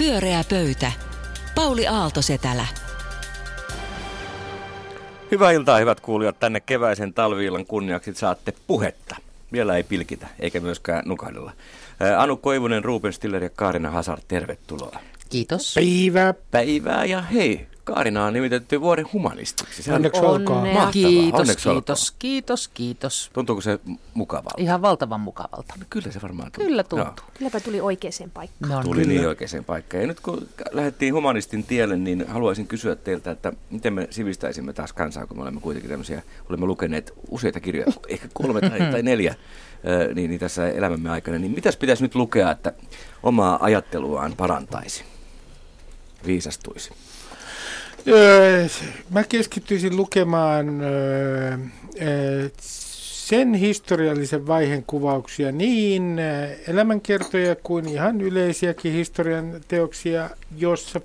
Pyöreä pöytä. Pauli Aaltosetälä. Hyvää iltaa, hyvät kuulijat. Tänne keväisen talviillan kunniaksi saatte puhetta. Vielä ei pilkitä, eikä myöskään nukahdella. Anu Koivunen, Ruben Stiller ja Kaarina Hazard, tervetuloa. Kiitos. Päivää. Päivää ja hei, Kaarina on nimitetty vuoden humanistiksi. Sehän Onneksi olkoon. Mahtavaa. Kiitos, Onneksi kiitos, olkoon. kiitos, kiitos. Tuntuuko se mukavalta? Ihan valtavan mukavalta. No, kyllä se varmaan tuntuu. Kyllä tuntuu. Joo. Kylläpä tuli oikeaan paikkaan. No, tuli kyllä. niin oikeaan paikkaan. Ja nyt kun lähdettiin humanistin tielle, niin haluaisin kysyä teiltä, että miten me sivistäisimme taas kansaa, kun me olemme kuitenkin tämmöisiä, olemme lukeneet useita kirjoja, ehkä kolme tai, tai neljä niin, niin tässä elämämme aikana, niin mitäs pitäisi nyt lukea, että omaa ajatteluaan parantaisi, viisastuisi? Mä keskittyisin lukemaan sen historiallisen vaiheen kuvauksia, niin elämänkertoja kuin ihan yleisiäkin historian teoksia, jossa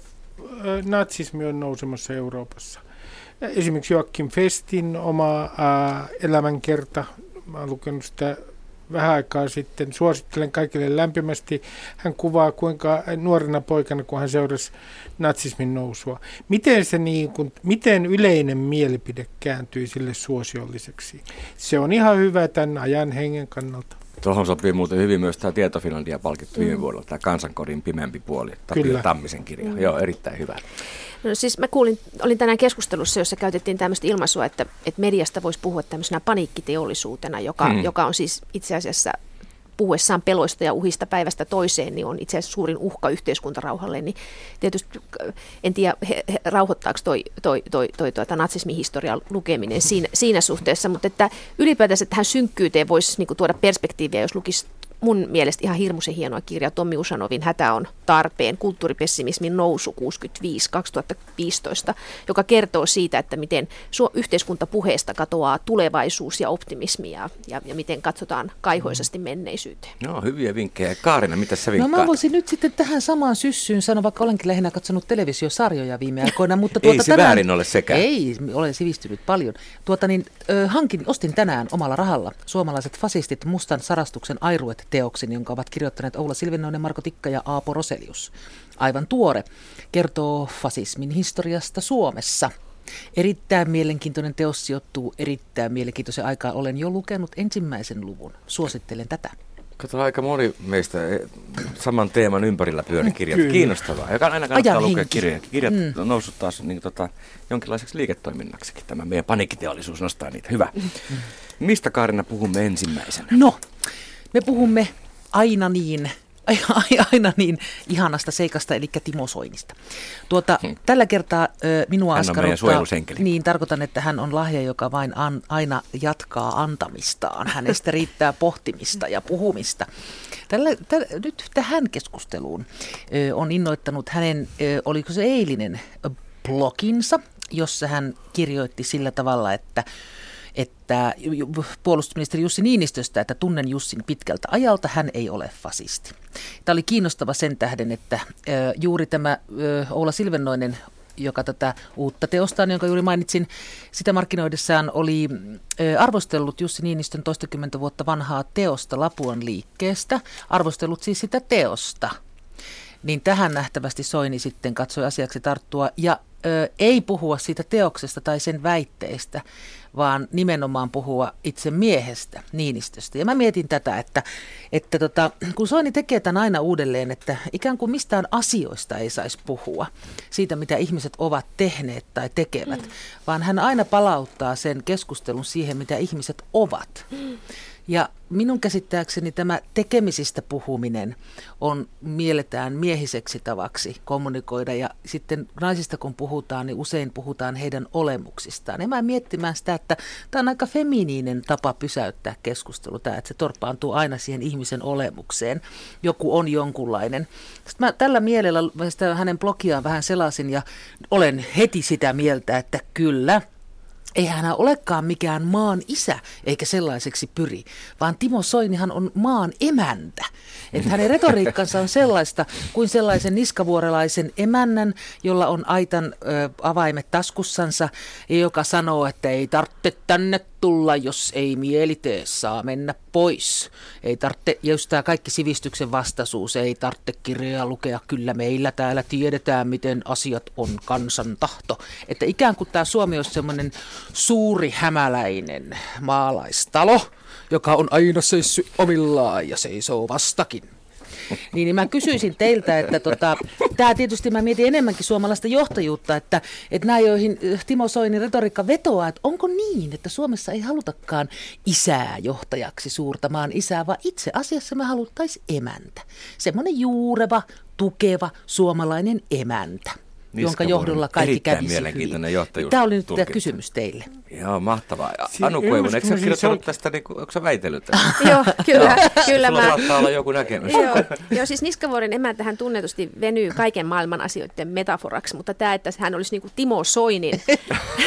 natsismi on nousemassa Euroopassa. Esimerkiksi Joakim Festin oma elämänkerta, mä olen lukenut sitä vähän aikaa sitten. Suosittelen kaikille lämpimästi. Hän kuvaa, kuinka nuorena poikana, kun hän seurasi natsismin nousua, miten, se niin kuin, miten yleinen mielipide kääntyi sille suosiolliseksi. Se on ihan hyvä tämän ajan hengen kannalta. Tuohon sopii muuten hyvin myös tämä Tietofinlandia palkittu mm. viime vuonna, tämä Kansankodin pimeämpi puoli, Tapio Tammisen kirja. Mm. Joo, erittäin hyvä. No siis mä kuulin, olin tänään keskustelussa, jossa käytettiin tämmöistä ilmaisua, että, että mediasta voisi puhua tämmöisenä paniikkiteollisuutena, joka, mm. joka on siis itse asiassa puhuessaan peloista ja uhista päivästä toiseen, niin on itse asiassa suurin uhka yhteiskuntarauhalle. Niin tietysti en tiedä, he, he, rauhoittaako toi, toi, toi, toi tuota, natsismihistorian lukeminen siinä, siinä suhteessa, mutta että ylipäätänsä tähän synkkyyteen voisi niin tuoda perspektiiviä, jos lukisi mun mielestä ihan hirmuisen hienoa kirja Tommi Usanovin Hätä on tarpeen, kulttuuripessimismin nousu 65-2015, joka kertoo siitä, että miten yhteiskuntapuheesta katoaa tulevaisuus ja optimismi ja, ja, ja miten katsotaan kaihoisasti menneisyyteen. No, hyviä vinkkejä. Kaarina, mitä sä vinkkaat? No mä voisin nyt sitten tähän samaan syssyyn sanoa, vaikka olenkin lähinnä katsonut televisiosarjoja viime aikoina. Mutta tuota ei se tänään, väärin ole sekään. Ei, olen sivistynyt paljon. Tuota niin, hankin, ostin tänään omalla rahalla suomalaiset fasistit mustan sarastuksen airuet teoksin, jonka ovat kirjoittaneet Oula Silvennoinen, Marko Tikka ja Aapo Roselius. Aivan tuore, kertoo fasismin historiasta Suomessa. Erittäin mielenkiintoinen teos sijoittuu erittäin mielenkiintoisen aikaa. Olen jo lukenut ensimmäisen luvun. Suosittelen tätä. Kato, aika moni meistä eh, saman teeman ympärillä pyöri kirjat. Kyllä. Kiinnostavaa. Joka aina kannattaa Ajan lukea kirjoja. Kirjat mm. on noussut taas niin, tota, jonkinlaiseksi liiketoiminnaksikin. Tämä meidän paniikkiteollisuus nostaa niitä. Hyvä. Mm. Mistä Kaarina puhumme ensimmäisenä? No, me puhumme aina niin aina niin ihanasta seikasta, eli Timo Soinista. Tuota, hmm. Tällä kertaa minua askarruttaa, niin tarkoitan, että hän on lahja, joka vain an, aina jatkaa antamistaan. Hänestä riittää pohtimista ja puhumista. Tällä, tällä, nyt tähän keskusteluun ö, on innoittanut hänen, ö, oliko se eilinen bloginsa, jossa hän kirjoitti sillä tavalla, että että puolustusministeri Jussi Niinistöstä, että tunnen Jussin pitkältä ajalta, hän ei ole fasisti. Tämä oli kiinnostava sen tähden, että juuri tämä Oula Silvennoinen joka tätä uutta teostaan, jonka juuri mainitsin, sitä markkinoidessaan oli arvostellut Jussi Niinistön toistakymmentä vuotta vanhaa teosta Lapuan liikkeestä, arvostellut siis sitä teosta. Niin tähän nähtävästi Soini sitten katsoi asiaksi tarttua ja ö, ei puhua siitä teoksesta tai sen väitteistä, vaan nimenomaan puhua itse miehestä, Niinistöstä. Ja mä mietin tätä, että, että tota, kun Soini tekee tämän aina uudelleen, että ikään kuin mistään asioista ei saisi puhua, siitä mitä ihmiset ovat tehneet tai tekevät, mm. vaan hän aina palauttaa sen keskustelun siihen, mitä ihmiset ovat. Mm. Ja minun käsittääkseni tämä tekemisistä puhuminen on mielletään miehiseksi tavaksi kommunikoida ja sitten naisista kun puhutaan, niin usein puhutaan heidän olemuksistaan. Ja mä miettimään sitä, että tämä on aika feminiinen tapa pysäyttää keskustelu, tämä, että se torpaantuu aina siihen ihmisen olemukseen. Joku on jonkunlainen. Sitten mä tällä mielellä sitä hänen blogiaan vähän selasin ja olen heti sitä mieltä, että kyllä – eihän hän olekaan mikään maan isä, eikä sellaiseksi pyri, vaan Timo Soinihan on maan emäntä. Että hänen retoriikkansa on sellaista kuin sellaisen niskavuorelaisen emännän, jolla on aitan ö, avaimet taskussansa ja joka sanoo, että ei tarvitse tänne tulla, jos ei mielite saa mennä pois. Ei tarvitse, just tämä kaikki sivistyksen vastaisuus, ei tarvitse kirjaa lukea, kyllä meillä täällä tiedetään, miten asiat on kansan tahto. Että ikään kuin tämä Suomi olisi semmoinen suuri hämäläinen maalaistalo, joka on aina seissyt omillaan ja seisoo vastakin. Niin, niin mä kysyisin teiltä, että tota, tämä tietysti mä mietin enemmänkin suomalaista johtajuutta, että, että nämä, joihin äh, Timo Soinin retoriikka vetoaa, että onko niin, että Suomessa ei halutakaan isää johtajaksi suurtamaan isää, vaan itse asiassa me haluttaisiin emäntä. Semmoinen juureva, tukeva suomalainen emäntä jonka johdolla kaikki kävisi mielenkiintoinen johtajuus. Tämä oli nyt tämä kysymys teille. Joo, mahtavaa. Anu Koivun, eikö sä kirjoittanut on... tästä, niin kuin, onko sä väitellyt tästä? Joo, kyllä. kyllä Sulla mä... saattaa olla joku näkemys. Joo, joo, siis Niskavuoren emäntähän tunnetusti venyy kaiken maailman asioiden metaforaksi, mutta tämä, että hän olisi niin kuin Timo Soinin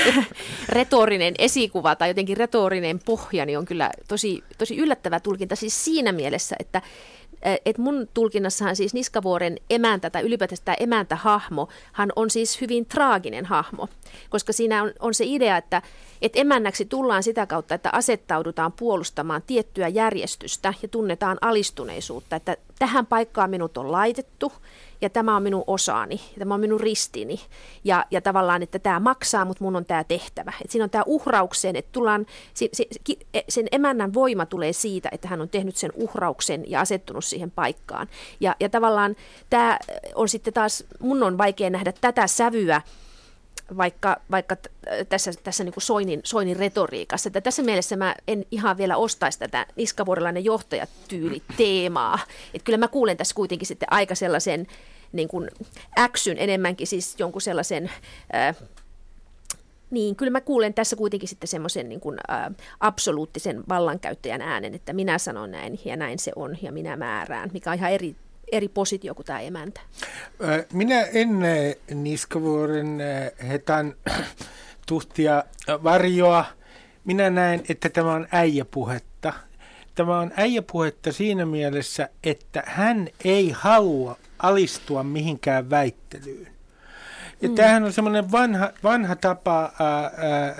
retorinen esikuva tai jotenkin retorinen pohja, niin on kyllä tosi, tosi yllättävä tulkinta siis siinä mielessä, että et mun tulkinnassahan siis Niskavuoren emäntä tai ylipäätään tämä emäntähahmo, hän on siis hyvin traaginen hahmo, koska siinä on, on se idea, että et emännäksi tullaan sitä kautta, että asettaudutaan puolustamaan tiettyä järjestystä ja tunnetaan alistuneisuutta, että tähän paikkaan minut on laitettu ja tämä on minun osaani, ja tämä on minun ristini. Ja, ja tavallaan, että tämä maksaa, mutta mun on tämä tehtävä. Et siinä on tämä uhrauksen, että tullaan, se, se, sen emännän voima tulee siitä, että hän on tehnyt sen uhrauksen ja asettunut siihen paikkaan. Ja, ja tavallaan tämä on sitten taas, mun on vaikea nähdä tätä sävyä, vaikka, vaikka tässä, tässä niin kuin Soinin, Soinin retoriikassa. Että tässä mielessä mä en ihan vielä ostaisi tätä niskavuorilainen johtajatyyli teemaa. Että kyllä mä kuulen tässä kuitenkin sitten aika sellaisen niin kuin äksyn enemmänkin siis jonkun sellaisen... Ää, niin, kyllä mä kuulen tässä kuitenkin sitten semmoisen niin kuin, ä, absoluuttisen vallankäyttäjän äänen, että minä sanon näin ja näin se on ja minä määrään, mikä on ihan eri eri positio kuin tämä emäntä? Minä en Niskavuoren hetan tuhtia varjoa. Minä näen, että tämä on äijäpuhetta. Tämä on äijäpuhetta siinä mielessä, että hän ei halua alistua mihinkään väittelyyn. Ja mm. tämähän on semmoinen vanha, vanha tapa ää, ää,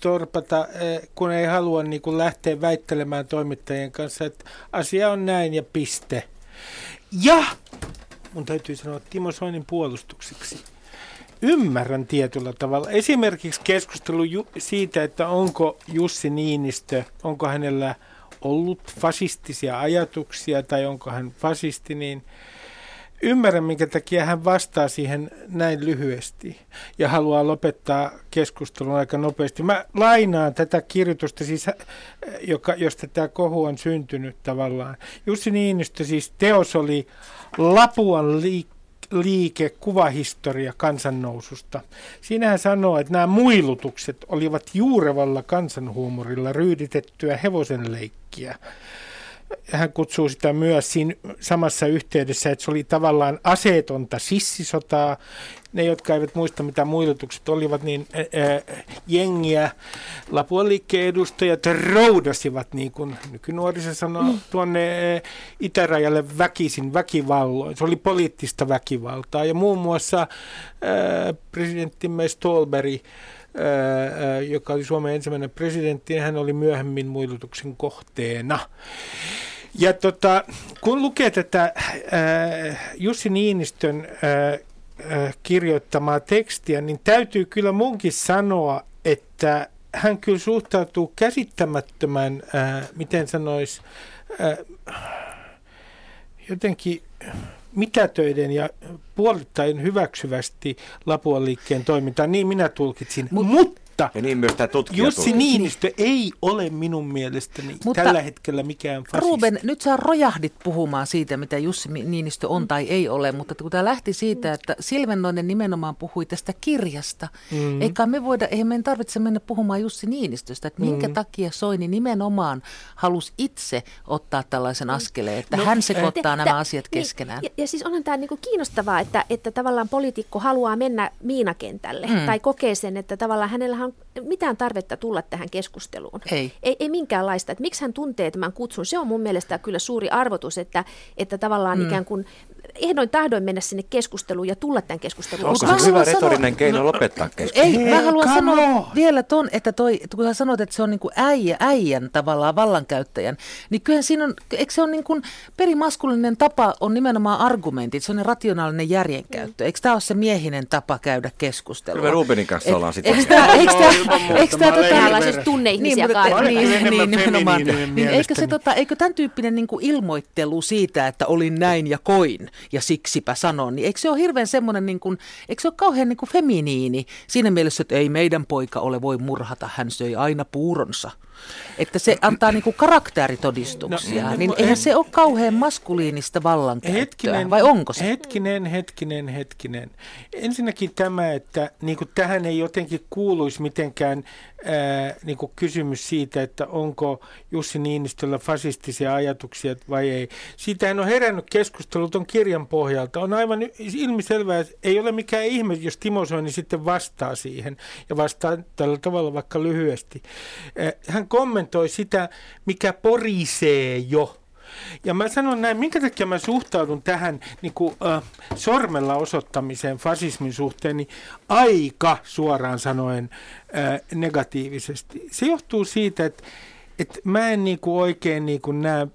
torpata, ää, kun ei halua niin kuin lähteä väittelemään toimittajien kanssa, että asia on näin ja piste. Ja mun täytyy sanoa Timo Soinin puolustukseksi. Ymmärrän tietyllä tavalla. Esimerkiksi keskustelu ju- siitä, että onko Jussi Niinistö, onko hänellä ollut fasistisia ajatuksia tai onko hän fasisti, niin ymmärrän, minkä takia hän vastaa siihen näin lyhyesti ja haluaa lopettaa keskustelun aika nopeasti. Mä lainaan tätä kirjoitusta, siis, joka, josta tämä kohu on syntynyt tavallaan. Jussi Niinistö siis teos oli Lapuan liik- liike kuvahistoria kansannoususta. Siinä hän sanoo, että nämä muilutukset olivat juurevalla kansanhuumorilla ryyditettyä hevosenleikkiä hän kutsuu sitä myös siinä samassa yhteydessä, että se oli tavallaan aseetonta sissisotaa. Ne, jotka eivät muista, mitä muilutukset olivat, niin ää, jengiä, Lapuan liikkeen edustajat roudasivat, niin kuin nykynuoriso sanoo, mm. tuonne ää, itärajalle väkisin väkivalloin. Se oli poliittista väkivaltaa. Ja muun muassa ää, presidenttimme Stolberg joka oli Suomen ensimmäinen presidentti, hän oli myöhemmin muilutuksen kohteena. Ja tota, kun lukee tätä Jussi Niinistön kirjoittamaa tekstiä, niin täytyy kyllä munkin sanoa, että hän kyllä suhtautuu käsittämättömän, miten sanois, äh, jotenkin mitätöiden ja puolittain hyväksyvästi Lapuan liikkeen toimintaan. Niin minä tulkitsin. Mut, Mutta mutta ja niin myös tämä Jussi Niinistö ei ole minun mielestäni Mutta tällä hetkellä mikään fasisti. Ruben, nyt sä rojahdit puhumaan siitä, mitä Jussi Niinistö on tai ei ole, mutta kun tämä lähti siitä, että Silvennoinen nimenomaan puhui tästä kirjasta, mm. eikä me voida, eihän meidän tarvitse mennä puhumaan Jussi Niinistöstä, että minkä mm. takia Soini nimenomaan halusi itse ottaa tällaisen askeleen, että no, hän sekoittaa äh, nämä t- asiat niin, keskenään. Ja, ja siis onhan tämä niinku kiinnostavaa, että, että tavallaan poliitikko haluaa mennä miinakentälle mm. tai kokee sen, että tavallaan hänellä on mitään tarvetta tulla tähän keskusteluun. Ei. Ei, ei minkäänlaista. Että miksi hän tuntee tämän kutsun, se on mun mielestä kyllä suuri arvotus, että, että tavallaan mm. ikään kuin ehdoin tahdoin mennä sinne keskusteluun ja tulla tämän keskustelun Onko se hyvä retorinen sanoa, keino lopettaa keskustelu? Ei, mä haluan sanoa on. vielä ton, että toi, kun sä sanot, että se on niin kuin äijä, äijän tavallaan vallankäyttäjän, niin kyllähän siinä on, eikö se on niin kuin perimaskulinen tapa on nimenomaan argumentit, se on rationaalinen järjenkäyttö. Eikö tämä ole se miehinen tapa käydä keskustelua? Kyllä Rubenin kanssa Et, ollaan sitä. Eikö tämä, eikö tämä, eikö tämä tota, tällaisessa tunneihmisiä niin, niin, niin, nimenomaan. Niin, eikö, se, tota, eikö tämän tyyppinen niin kuin ilmoittelu siitä, että olin näin ja koin, ja siksipä sanon, niin eikö se ole hirveän semmoinen, niin kuin, eikö se ole kauhean niin kuin feminiini siinä mielessä, että ei meidän poika ole voi murhata, hän söi aina puuronsa. Että se antaa niinku karakteritodistuksia, no, niin eihän se ole kauhean maskuliinista vallankäyttöä, hetkinen, vai onko se? Hetkinen, hetkinen, hetkinen. Ensinnäkin tämä, että niinku tähän ei jotenkin kuuluisi mitenkään ää, niinku kysymys siitä, että onko Jussi Niinistöllä fasistisia ajatuksia vai ei. Siitähän on herännyt keskustelu tuon kirjan pohjalta. On aivan ilmiselvää, että ei ole mikään ihme, jos Timo Soini sitten vastaa siihen ja vastaa tällä tavalla vaikka lyhyesti. Hän kommentoi sitä, mikä porisee jo. Ja mä sanon näin, minkä takia mä suhtaudun tähän niin kuin, äh, sormella osoittamiseen fasismin suhteen niin aika suoraan sanoen äh, negatiivisesti. Se johtuu siitä, että, että mä en niin kuin, oikein niin kuin, näe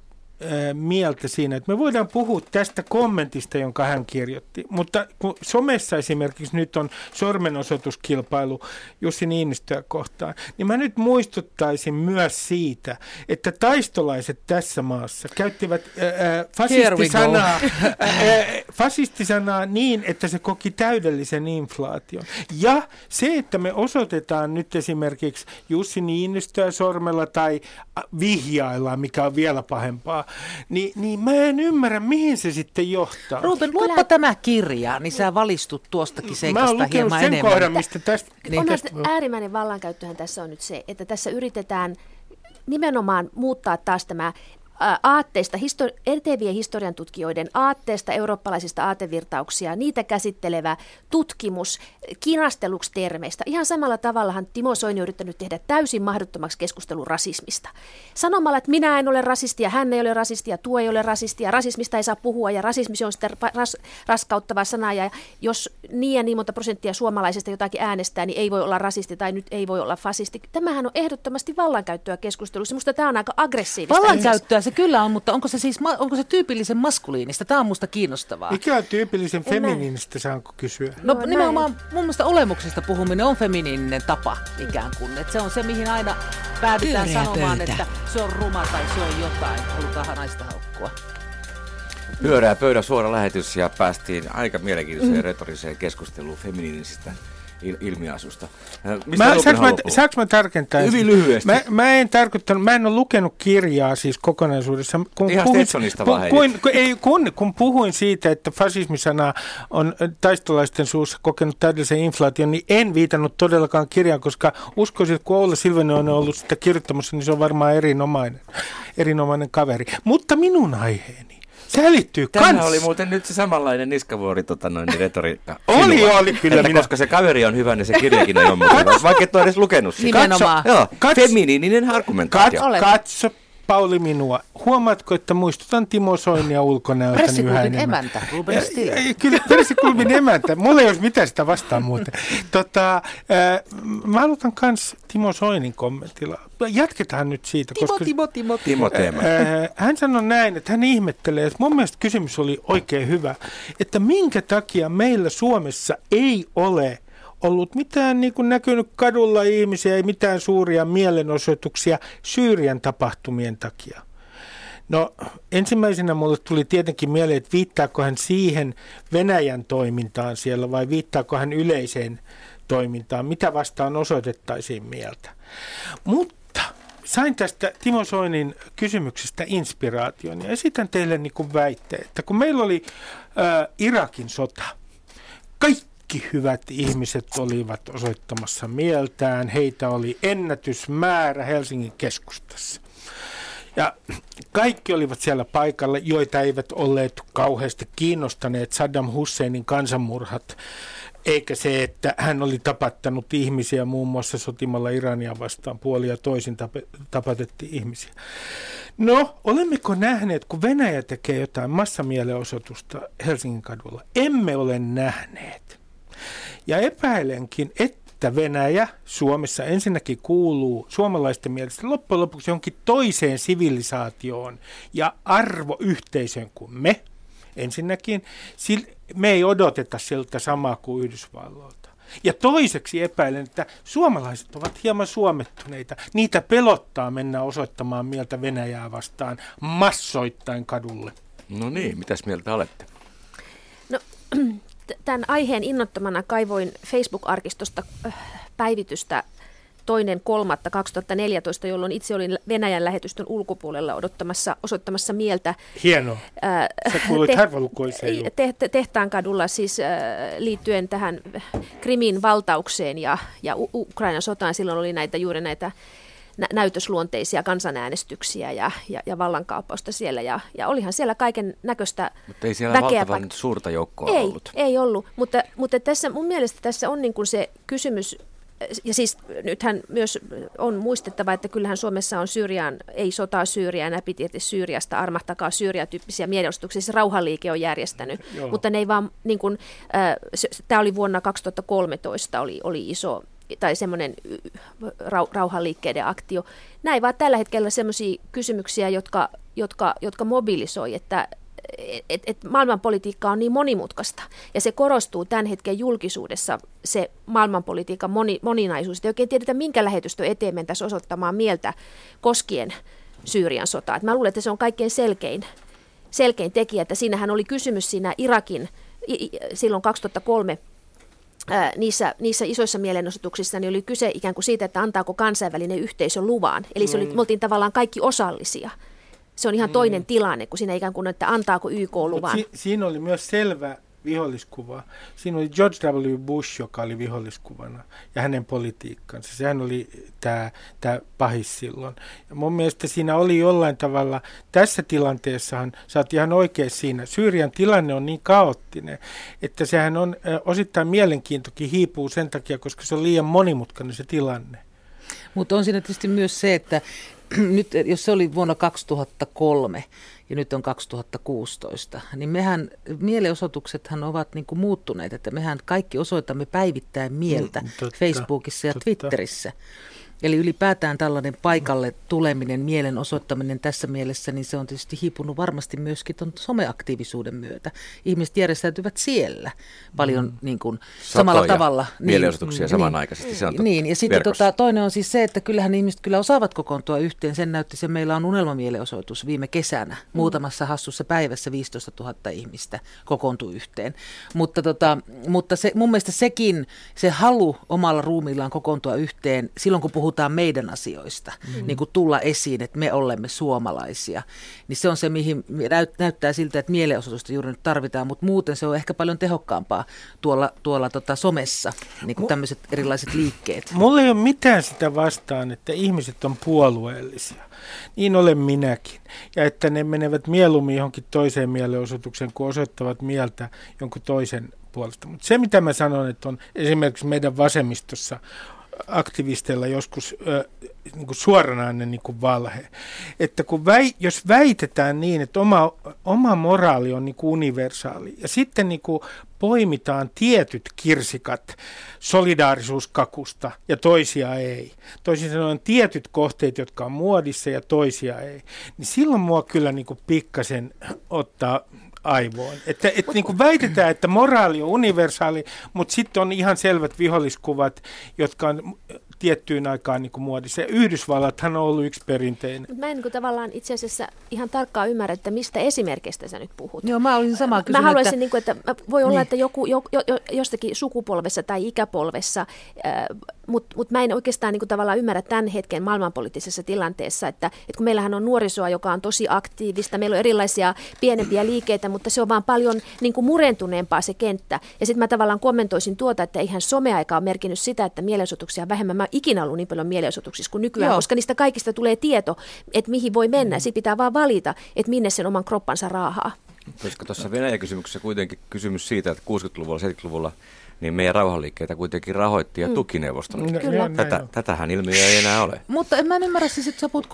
mieltä siinä, että me voidaan puhua tästä kommentista, jonka hän kirjoitti, mutta kun somessa esimerkiksi nyt on sormenosoituskilpailu Jussi Niinistöä kohtaan, niin mä nyt muistuttaisin myös siitä, että taistolaiset tässä maassa käyttivät ää, fasistisanaa, ää, fasistisanaa niin, että se koki täydellisen inflaation. Ja se, että me osoitetaan nyt esimerkiksi Jussi Niinistöä sormella tai vihjaillaan, mikä on vielä pahempaa, niin, niin mä en ymmärrä, mihin se sitten johtaa. Ruben, luoppa Kyllä... tämä kirja, niin sä valistut tuostakin seikasta hieman sen enemmän. Kohdan, mistä tästä, niin on tästä... äärimmäinen vallankäyttöhän tässä on nyt se, että tässä yritetään nimenomaan muuttaa taas tämä aatteista, histori- etevien historian tutkijoiden aatteesta, eurooppalaisista aatevirtauksia, niitä käsittelevä tutkimus kinasteluksi termeistä. Ihan samalla tavallahan Timo Soini on yrittänyt tehdä täysin mahdottomaksi keskustelun rasismista. Sanomalla, että minä en ole rasistia, hän ei ole rasistia, tuo ei ole rasistia, rasismista ei saa puhua ja rasismi on sitä ras, raskauttava sana ja jos niin ja niin monta prosenttia suomalaisista jotakin äänestää, niin ei voi olla rasisti tai nyt ei voi olla fasisti. Tämähän on ehdottomasti vallankäyttöä keskustelussa. Minusta tämä on aika aggressiivista. Vallankäyttöä se kyllä on, mutta onko se siis onko se tyypillisen maskuliinista? Tämä on musta kiinnostavaa. Mikä on tyypillisen feminiinistä, saanko kysyä? No, no nimenomaan mun mielestä olemuksesta puhuminen on feminiininen tapa ikään kuin. Että se on se, mihin aina päädytään Pyöreä sanomaan, pöytä. että se on ruma tai se on jotain. Halutaan naista haukkua. Pyörää pöydä suora lähetys ja päästiin aika mielenkiintoiseen mm. retoriseen keskusteluun feminiinisistä il- ilmiasusta. Mistä mä, saanko, mä, saanko mä tarkentaa? Hyvin lyhyesti. Mä, mä en tarkoittanut, mä en ole lukenut kirjaa siis kokonaisuudessa. Kun Ihan puhuin, pu, kun, kun, ei, kun, kun puhuin siitä, että fasismisana on taistolaisten suussa kokenut täydellisen inflaation, niin en viitannut todellakaan kirjaan, koska uskoisin, että kun Oula Silvenen on ollut sitä kirjoittamassa, niin se on varmaan erinomainen, erinomainen kaveri. Mutta minun aiheeni Sehän liittyy Tämä kans. oli muuten nyt se samanlainen niskavuori tota noin, niin retoriikka. oli, sinua. oli kyllä. Että minä... Koska se kaveri on hyvä, niin se kirjakin on mutta vaikka et ole edes lukenut sitä. Nimenomaan. Katso, joo, katso, feminiininen argumentaatio. Katso, katso Pauli minua. Huomaatko, että muistutan Timo Soinia ulkonäöltäni yhä enemmän? emäntä, Ruben. Kyllä, pressikulmin emäntä. Mulla ei olisi mitään sitä vastaan muuten. Tota, äh, mä aloitan myös Timo Soinin kommentilla. Jatketaan nyt siitä. Timo, koska, Timo, Timo, Timo. Timo äh, hän sanoi näin, että hän ihmettelee, että mun mielestä kysymys oli oikein hyvä, että minkä takia meillä Suomessa ei ole – ollut mitään niin kuin näkynyt kadulla ihmisiä, ei mitään suuria mielenosoituksia Syyrian tapahtumien takia. No ensimmäisenä mulle tuli tietenkin mieleen, että viittaako hän siihen Venäjän toimintaan siellä vai viittaako hän yleiseen toimintaan, mitä vastaan osoitettaisiin mieltä. Mutta sain tästä Timo Soinin kysymyksestä inspiraation ja esitän teille niin kuin väitteen, että kun meillä oli ää, Irakin sota, kaikki kaikki hyvät ihmiset olivat osoittamassa mieltään. Heitä oli ennätysmäärä Helsingin keskustassa. Ja kaikki olivat siellä paikalla, joita eivät olleet kauheasti kiinnostaneet Saddam Husseinin kansanmurhat eikä se, että hän oli tapattanut ihmisiä muun muassa sotimalla Irania vastaan puoli ja toisin tap- tapatettiin ihmisiä. No, olemmeko nähneet, kun Venäjä tekee jotain massamielenosoitusta Helsingin kadulla? Emme ole nähneet. Ja epäilenkin, että Venäjä Suomessa ensinnäkin kuuluu suomalaisten mielestä loppujen lopuksi jonkin toiseen sivilisaatioon ja arvoyhteisöön kuin me. Ensinnäkin me ei odoteta siltä samaa kuin Yhdysvalloilta. Ja toiseksi epäilen, että suomalaiset ovat hieman suomettuneita. Niitä pelottaa mennä osoittamaan mieltä Venäjää vastaan massoittain kadulle. No niin, mitäs mieltä olette? No, tämän aiheen innottamana kaivoin Facebook-arkistosta äh, päivitystä toinen kolmatta 2014, jolloin itse olin Venäjän lähetystön ulkopuolella odottamassa, osoittamassa mieltä. Hienoa. Ää, Sä kuulit te, te, te, Tehtaan kadulla siis ää, liittyen tähän Krimin valtaukseen ja, ja Ukrainan sotaan. Silloin oli näitä juuri näitä näytösluonteisia kansanäänestyksiä ja, ja, ja vallankaappausta siellä. Ja, ja olihan siellä kaiken näköistä Mutta ei siellä väkeä, valtavan suurta joukkoa ei, ollut. Ei ollut, mutta, mutta tässä mun mielestä tässä on niin kuin se kysymys ja siis nythän myös on muistettava, että kyllähän Suomessa on Syyriaan, ei sotaa Syyriaan, epitietti Syyriasta, armahtakaa Syyriä-tyyppisiä mielenosoituksia, siis rauhanliike on järjestänyt, Joo. mutta ne ei vaan, niin kuin, äh, tämä oli vuonna 2013, oli, oli iso tai semmoinen rau, rauhanliikkeiden aktio. Näin vaan tällä hetkellä semmoisia kysymyksiä, jotka, jotka, jotka mobilisoi, että että et maailmanpolitiikka on niin monimutkaista ja se korostuu tämän hetken julkisuudessa se maailmanpolitiikan moni, moninaisuus. Että oikein tiedetä, minkä lähetystö eteen mentäisiin osoittamaan mieltä koskien Syyrian sotaa. Et mä luulen, että se on kaikkein selkein, selkein tekijä, että siinähän oli kysymys siinä Irakin silloin 2003 niissä, niissä isoissa mielenosoituksissa niin oli kyse ikään kuin siitä, että antaako kansainvälinen yhteisö luvan. Eli se oli, mm. me oltiin tavallaan kaikki osallisia se on ihan mm. toinen tilanne kuin siinä ikään kuin, että antaako YK luvan. Si- siinä oli myös selvä viholliskuva. Siinä oli George W. Bush, joka oli viholliskuvana, ja hänen politiikkansa. Sehän oli tämä, tämä pahis silloin. Ja mun mielestä siinä oli jollain tavalla, tässä tilanteessahan, sä oot ihan oikein siinä, Syyrian tilanne on niin kaoottinen, että sehän on osittain mielenkiintokin hiipuu sen takia, koska se on liian monimutkainen se tilanne. Mutta on siinä tietysti myös se, että nyt, jos se oli vuonna 2003 ja nyt on 2016, niin mehän, mielenosoituksethan ovat niin kuin muuttuneet, että mehän kaikki osoitamme päivittäin mieltä mm, totta, Facebookissa ja totta. Twitterissä. Eli ylipäätään tällainen paikalle tuleminen, mielenosoittaminen tässä mielessä, niin se on tietysti hiipunut varmasti myöskin tuon someaktiivisuuden myötä. Ihmiset järjestäytyvät siellä paljon mm. niin kuin, samalla tavalla. Niin, mielenosoituksia niin, samanaikaisesti, se on Niin, ja sitten tota, toinen on siis se, että kyllähän ihmiset kyllä osaavat kokoontua yhteen. Sen näytti se, meillä on unelmamielenosoitus viime kesänä. Mm. Muutamassa hassussa päivässä 15 000 ihmistä kokoontui yhteen. Mutta, tota, mutta se, mun mielestä sekin, se halu omalla ruumillaan kokoontua yhteen, silloin kun puhutaan puhutaan meidän asioista, mm. niin kuin tulla esiin, että me olemme suomalaisia, niin se on se, mihin näyttää siltä, että mielenosoitusta juuri nyt tarvitaan, mutta muuten se on ehkä paljon tehokkaampaa tuolla, tuolla tota somessa, niin kuin tämmöiset erilaiset liikkeet. Mulla ei ole mitään sitä vastaan, että ihmiset on puolueellisia. Niin olen minäkin. Ja että ne menevät mieluummin johonkin toiseen mielenosoitukseen, kun osoittavat mieltä jonkun toisen puolesta. Mutta se, mitä mä sanon, että on esimerkiksi meidän vasemmistossa aktivisteilla joskus ö, niin kuin suoranainen niin kuin valhe. Että kun väi, jos väitetään niin, että oma, oma moraali on niin kuin universaali ja sitten niin kuin poimitaan tietyt kirsikat solidaarisuuskakusta ja toisia ei. Toisin sanoen tietyt kohteet, jotka on muodissa ja toisia ei. Niin silloin mua kyllä niin kuin pikkasen ottaa aivoon. Että et niin kuin väitetään, että moraali on universaali, mutta sitten on ihan selvät viholliskuvat, jotka on tiettyyn aikaan niin kuin muodissa. Ja Yhdysvallathan on ollut yksi perinteinen. Mut mä en niin tavallaan itse asiassa ihan tarkkaan ymmärrä, että mistä esimerkistä sä nyt puhut. Joo, mä olisin sama kysymys. Mä haluaisin, että, niin kuin, että voi olla, niin. että joku jo, jo, jostakin sukupolvessa tai ikäpolvessa äh, mutta mut mä en oikeastaan niin tavallaan ymmärrä tämän hetken maailmanpoliittisessa tilanteessa, että, että kun meillähän on nuorisoa, joka on tosi aktiivista, meillä on erilaisia pienempiä liikkeitä, mutta se on vaan paljon niin kuin murentuneempaa se kenttä. Ja sitten mä tavallaan kommentoisin tuota, että eihän someaika ole merkinnyt sitä, että mielenosoituksia vähemmän. Mä ikinä ollut niin paljon mielenosoituksissa kuin nykyään, Joo. koska niistä kaikista tulee tieto, että mihin voi mennä. Mm. Sitten pitää vaan valita, että minne sen oman kroppansa raahaa. Koska tuossa Venäjä-kysymyksessä kuitenkin kysymys siitä, että 60-luvulla, 70-luvulla niin meidän rauhanliikkeitä kuitenkin rahoitti ja mm. tuki Neuvostoliitto. Kyllä. Tätä, tätähän ilmiöä ei enää ole. Mutta en mä en ymmärrä siis, että sä puhut 30-40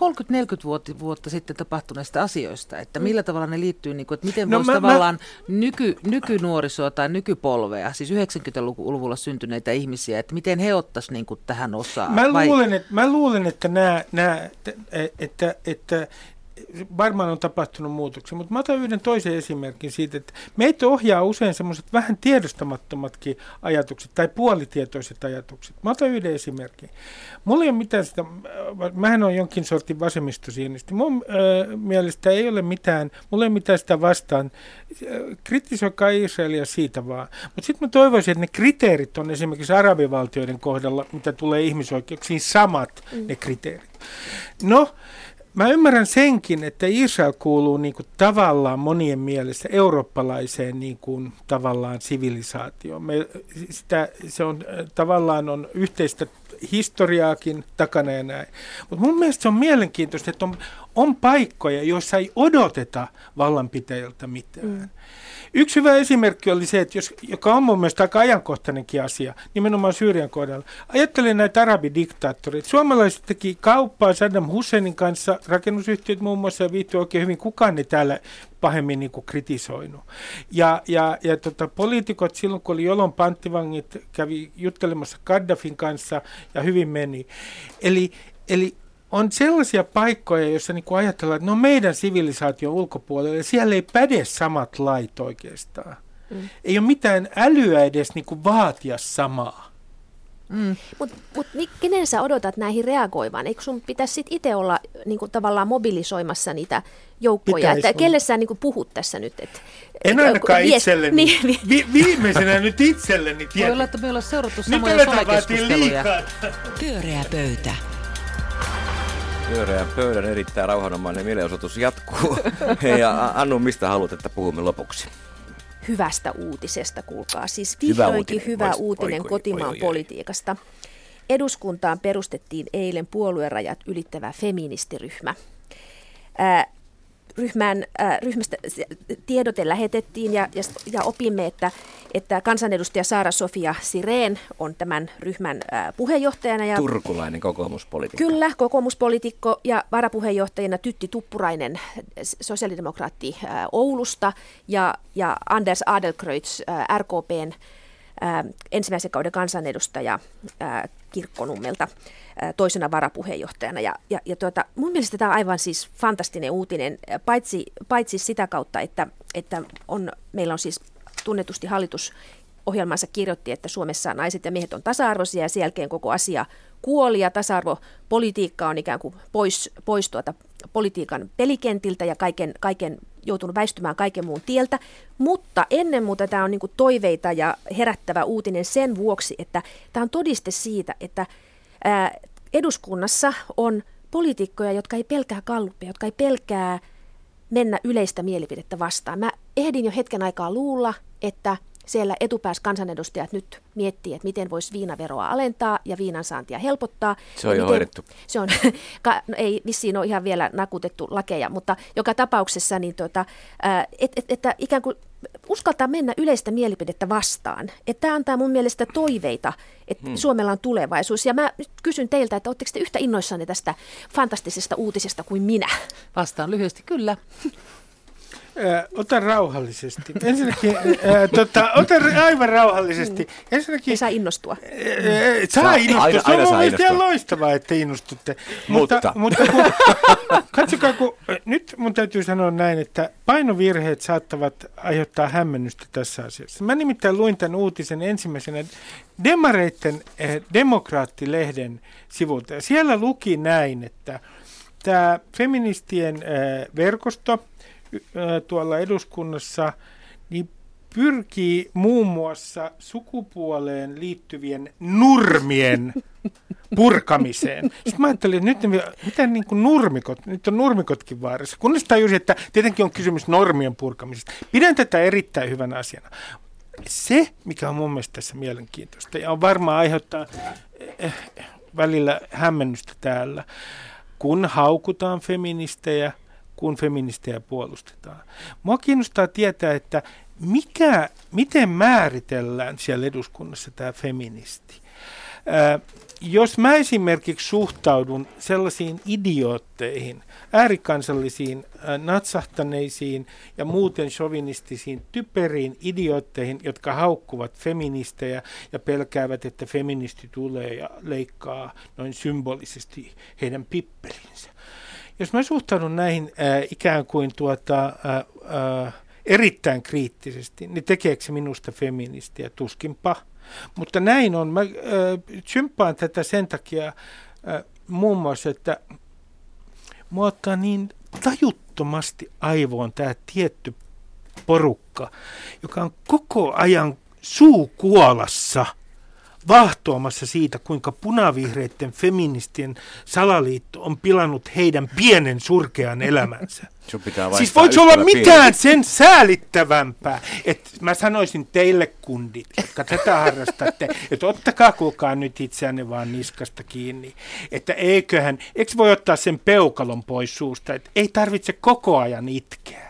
vuotta, vuotta sitten tapahtuneista asioista, että millä tavalla ne liittyy, niin kuin, että miten no, voisi tavallaan mä... Nyky, nykynuorisoa tai nykypolvea, siis 90-luvulla syntyneitä ihmisiä, että miten he ottaisivat niin tähän osaan? Mä luulen, vai... että, mä luulen, että, nämä, nämä, että, että, että varmaan on tapahtunut muutoksia, mutta mä otan yhden toisen esimerkin siitä, että meitä ohjaa usein semmoiset vähän tiedostamattomatkin ajatukset tai puolitietoiset ajatukset. Mä otan yhden esimerkin. Mulla ei ole mitään sitä, mähän on jonkin sortin vasemmistosienisti. Mun äh, mielestä ei ole mitään, mulla ei ole mitään sitä vastaan. Kritisoikaa Israelia siitä vaan. Mutta sitten mä toivoisin, että ne kriteerit on esimerkiksi arabivaltioiden kohdalla, mitä tulee ihmisoikeuksiin, samat mm. ne kriteerit. No, Mä ymmärrän senkin, että Israel kuuluu niin kuin tavallaan monien mielestä eurooppalaiseen niin kuin tavallaan sivilisaatioon. Me, sitä, se on tavallaan on yhteistä historiaakin takana ja näin. Mutta mun mielestä se on mielenkiintoista, että on, on paikkoja, joissa ei odoteta vallanpitäjältä mitään. Mm. Yksi hyvä esimerkki oli se, että jos, joka on mun mielestä aika ajankohtainenkin asia, nimenomaan Syyrian kohdalla. Ajattelen näitä arabidiktaattoreita. Suomalaiset teki kauppaa Saddam Husseinin kanssa, rakennusyhtiöt muun muassa, ja viittyi oikein hyvin, kukaan ne täällä pahemmin niin kuin kritisoinut. Ja, ja, ja tota, poliitikot silloin, kun oli Jolon panttivangit, kävi juttelemassa Gaddafin kanssa ja hyvin meni. Eli, eli on sellaisia paikkoja, joissa niin kuin ajatellaan, että no meidän sivilisaation ulkopuolella, siellä ei päde samat lait oikeastaan. Mm. Ei ole mitään älyä edes niin kuin vaatia samaa. Mm. Mutta mut, kenen sä odotat näihin reagoivan? Eikö sun pitäisi sit itse olla niin kuin, tavallaan mobilisoimassa niitä joukkoja? että kelle sä niin kuin, puhut tässä nyt? Et, en ainakaan vies, itselleni. Niin, vi, viimeisenä nyt itselleni. Voi olla, että me ollaan seurattu samoja somekeskusteluja. Pyöreä pöytä. Pyöreän pöydän erittäin rauhanomainen mielenosoitus jatkuu. ja Annu, mistä haluat, että puhumme lopuksi? Hyvästä uutisesta, kuulkaa. Siis vihdoinkin hyvä uutinen, hyvä uutinen oi, kotimaan oi, oi, politiikasta. Eduskuntaan perustettiin eilen puoluerajat ylittävä feministiryhmä. Ää, ryhmän, äh, ryhmästä tiedote lähetettiin ja, ja, ja opimme, että, että kansanedustaja Saara-Sofia Sireen on tämän ryhmän äh, puheenjohtajana. Ja, Turkulainen kokoomuspolitiikko. Kyllä, kokoomuspolitiikko ja varapuheenjohtajana Tytti Tuppurainen, sosiaalidemokraatti äh, Oulusta ja, ja Anders Adelkreutz, äh, RKPn äh, ensimmäisen kauden kansanedustaja äh, Kirkkonummelta toisena varapuheenjohtajana. Ja, ja, ja tuota, mun mielestä tämä on aivan siis fantastinen uutinen, paitsi, paitsi sitä kautta, että, että on, meillä on siis tunnetusti hallitus ohjelmansa kirjoitti, että Suomessa naiset ja miehet on tasa-arvoisia ja sen jälkeen koko asia kuoli ja tasa-arvopolitiikka on ikään kuin pois, pois tuota politiikan pelikentiltä ja kaiken, kaiken joutunut väistymään kaiken muun tieltä. Mutta ennen muuta tämä on niin toiveita ja herättävä uutinen sen vuoksi, että tämä on todiste siitä, että eduskunnassa on poliitikkoja, jotka ei pelkää kallupia, jotka ei pelkää mennä yleistä mielipidettä vastaan. Mä ehdin jo hetken aikaa luulla, että siellä etupäässä kansanedustajat nyt miettii, että miten voisi viinaveroa alentaa ja viinan saantia helpottaa. Se on jo miten, hoidettu. Se on, no ei vissiin ole ihan vielä nakutettu lakeja, mutta joka tapauksessa niin tuota, et, et, että ikään kuin uskaltaa mennä yleistä mielipidettä vastaan. Että tämä antaa mun mielestä toiveita, että hmm. Suomella on tulevaisuus. Ja mä nyt kysyn teiltä, että oletteko te yhtä innoissanne tästä fantastisesta uutisesta kuin minä? Vastaan lyhyesti, kyllä. Ota rauhallisesti. Ensinnäkin, ää, tota, ota aivan rauhallisesti. Ensinnäkin, Ei saa innostua. Ää, saa innostua. Aina, se on mun mielestä ihan loistavaa, että innostutte. Mutta, mutta, mutta kun, katsokaa, kun, nyt mun täytyy sanoa näin, että painovirheet saattavat aiheuttaa hämmennystä tässä asiassa. Mä nimittäin luin tämän uutisen ensimmäisenä Demareitten eh, demokraattilehden sivulta. Ja siellä luki näin, että tämä feministien eh, verkosto – tuolla eduskunnassa, niin pyrkii muun muassa sukupuoleen liittyvien nurmien purkamiseen. Sitten mä ajattelin, että nyt mitä niin kuin nurmikot, nyt on nurmikotkin vaarassa. Kunnes tajusin, että tietenkin on kysymys normien purkamisesta. Pidän tätä erittäin hyvänä asiana. Se, mikä on mun mielestä tässä mielenkiintoista ja on varmaan aiheuttaa eh, välillä hämmennystä täällä, kun haukutaan feministejä, kun feministejä puolustetaan. Mua kiinnostaa tietää, että mikä, miten määritellään siellä eduskunnassa tämä feministi. Ää, jos mä esimerkiksi suhtaudun sellaisiin idiootteihin, äärikansallisiin, äh, natsahtaneisiin ja muuten sovinistisiin, typeriin idiootteihin, jotka haukkuvat feministejä ja pelkäävät, että feministi tulee ja leikkaa noin symbolisesti heidän pippelinsä. Jos mä suhtaudun näihin äh, ikään kuin tuota, äh, äh, erittäin kriittisesti, niin tekeekö se minusta feministiä? Tuskinpa. Mutta näin on. Mä äh, tätä sen takia äh, muun muassa, että mua niin tajuttomasti aivoon tämä tietty porukka, joka on koko ajan suukuolassa – vahtoamassa siitä, kuinka punavihreiden feministien salaliitto on pilannut heidän pienen surkean elämänsä. siis voiko olla mitään sen säälittävämpää, että mä sanoisin teille kundit, jotka tätä harrastatte, että ottakaa kuulkaa nyt itseänne vaan niskasta kiinni, että eiköhän, eikö voi ottaa sen peukalon pois suusta, että ei tarvitse koko ajan itkeä.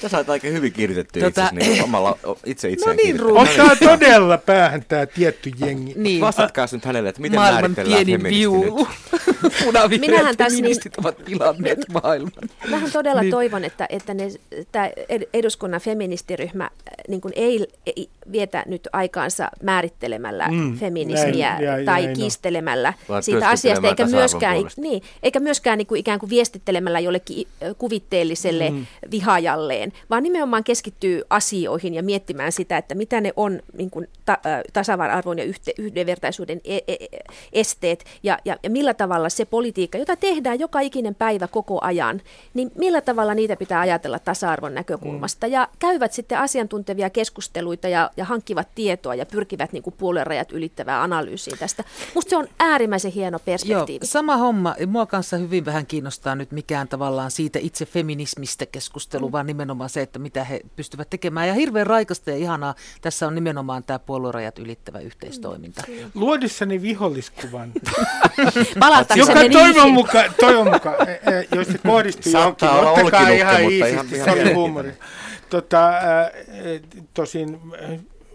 Tässä on aika hyvin kirjoitettu tota, itse, niin omalla, itse itseään no niin, Ottaa todella päähän tämä tietty jengi. Niin. Vastatkaa nyt hänelle, että miten maailman määritellään pienin viulu. Minähän tässä niin, ovat pilanneet maailman. Mähän todella niin. toivon, että, että ne, tämä eduskunnan feministiryhmä äh, niin kuin ei, ei vietä nyt aikaansa määrittelemällä mm, feminismiä näin, ja, tai ja, kiistelemällä no. siitä asiasta, eikä myöskään, niin, eikä myöskään niin kuin ikään kuin viestittelemällä jollekin kuvitteelliselle mm. vihaajalleen eteen, vaan nimenomaan keskittyy asioihin ja miettimään sitä, että mitä ne on niin kuin ta- tasa-arvon ja yhte- yhdenvertaisuuden e- e- esteet ja, ja, ja millä tavalla se politiikka, jota tehdään joka ikinen päivä koko ajan, niin millä tavalla niitä pitää ajatella tasa-arvon näkökulmasta. Mm. Ja käyvät sitten asiantuntevia keskusteluita ja, ja hankkivat tietoa ja pyrkivät niin kuin puoluerajat ylittävää analyysiä tästä. Musta se on äärimmäisen hieno perspektiivi. Joo, sama homma. Mua kanssa hyvin vähän kiinnostaa nyt mikään tavallaan siitä itse feminismistä keskustelu, mm. vaan nimenomaan nimenomaan se, että mitä he pystyvät tekemään. Ja hirveän raikasta ja ihanaa tässä on nimenomaan tämä puoluerajat ylittävä yhteistoiminta. Mm, Luodissani viholliskuvan. Joka toivon mukaan, toivon mukaan, e, e, jos se kohdistuu johonkin, ottakaa ihan iisisti, se oli huumori. Tota, e, tosin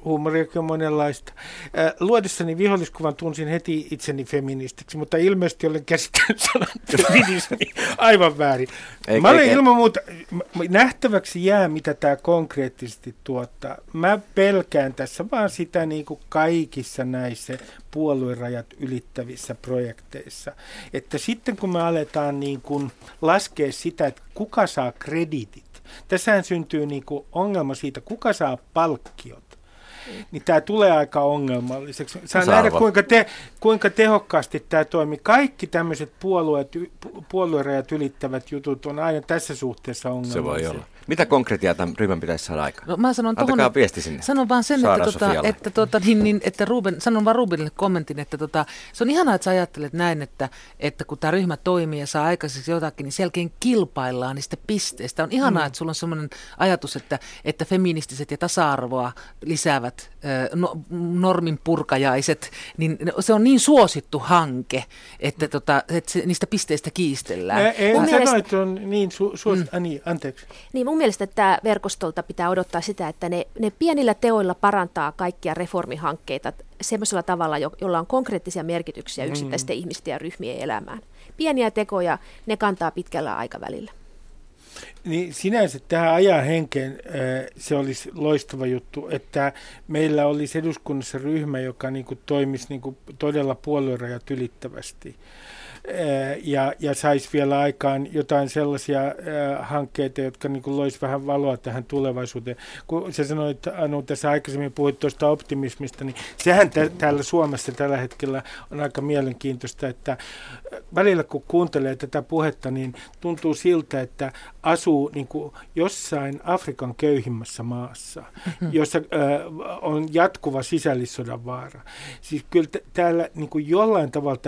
huumoriakin on monenlaista. Äh, luodessani viholliskuvan tunsin heti itseni feministiksi, mutta ilmeisesti olen käsittänyt sanan feminismi aivan väärin. Eikä, Mä olen eikä. ilman muuta, nähtäväksi jää, mitä tämä konkreettisesti tuottaa. Mä pelkään tässä vaan sitä niin kuin kaikissa näissä puoluerajat ylittävissä projekteissa. Että sitten kun me aletaan niin kuin laskea sitä, että kuka saa kreditit, Tässähän syntyy niin kuin ongelma siitä, kuka saa palkkiot niin tämä tulee aika ongelmalliseksi. Saa nähdä, kuinka, te, kuinka tehokkaasti tämä toimii. Kaikki tämmöiset puolueet, puoluerajat ylittävät jutut on aina tässä suhteessa ongelmallisia. Se voi olla. Mitä konkreettia tämän ryhmän pitäisi saada aikaan? No, mä sanon Antakaa tohon, viesti sinne. Sanon vaan sen, että, tota, että, tota, niin, niin, että Ruben, sanon vaan Rubenille kommentin, että tota, se on ihanaa, että sä ajattelet näin, että, että kun tämä ryhmä toimii ja saa aikaiseksi jotakin, niin selkeän kilpaillaan niistä pisteistä. On ihanaa, mm. että sulla on sellainen ajatus, että, että feministiset ja tasa-arvoa lisäävät no, normin purkajaiset, niin se on niin suosittu hanke, että, tota, että se, niistä pisteistä kiistellään. En sano, mielestä... että on niin su- suosittu. Mm. Ah, niin, anteeksi. Niin, mun mielestä tämä verkostolta pitää odottaa sitä, että ne, ne pienillä teoilla parantaa kaikkia reformihankkeita semmoisella tavalla, jo, jolla on konkreettisia merkityksiä mm. yksittäisten mm. ihmisten ja ryhmien elämään. Pieniä tekoja, ne kantaa pitkällä aikavälillä. Niin sinänsä tähän ajan henkeen se olisi loistava juttu, että meillä olisi eduskunnassa ryhmä, joka niin kuin toimisi niin kuin todella puoluerajat ylittävästi. Ja, ja saisi vielä aikaan jotain sellaisia hankkeita, jotka niin kuin loisi vähän valoa tähän tulevaisuuteen. Kun sä sanoit, Anu, tässä aikaisemmin puhuit tuosta optimismista, niin sehän t- täällä Suomessa tällä hetkellä on aika mielenkiintoista, että välillä kun kuuntelee tätä puhetta, niin tuntuu siltä, että asuu niin kuin jossain Afrikan köyhimmässä maassa, mm-hmm. jossa ö, on jatkuva sisällissodan vaara. Siis kyllä t- täällä niin kuin jollain tavalla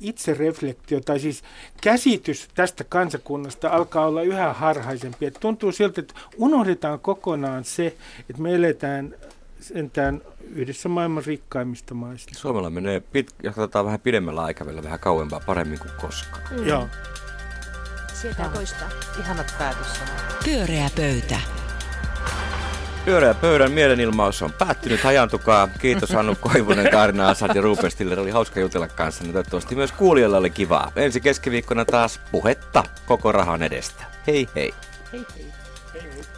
itsereflektio tai siis käsitys tästä kansakunnasta alkaa olla yhä harhaisempi. Et tuntuu siltä, että unohdetaan kokonaan se, että me eletään sentään yhdessä maailman rikkaimmista maista. Suomella menee, pit, katsotaan vähän pidemmällä aikavälillä, vähän kauempaa paremmin kuin koskaan. Mm. Joo. Sieltä toistaa. Ihanat päätössanat. Pyöreä pöytä. Pyöreä pöydän mielenilmaus on päättynyt. Hajantukaa. Kiitos Hannu Koivunen, Kaarina Asad ja Ruben. Oli hauska jutella kanssa. Toivottavasti myös kuulijoilla oli kivaa. Ensi keskiviikkona taas puhetta koko rahan edestä. Hei hei. Hei hei. Hei.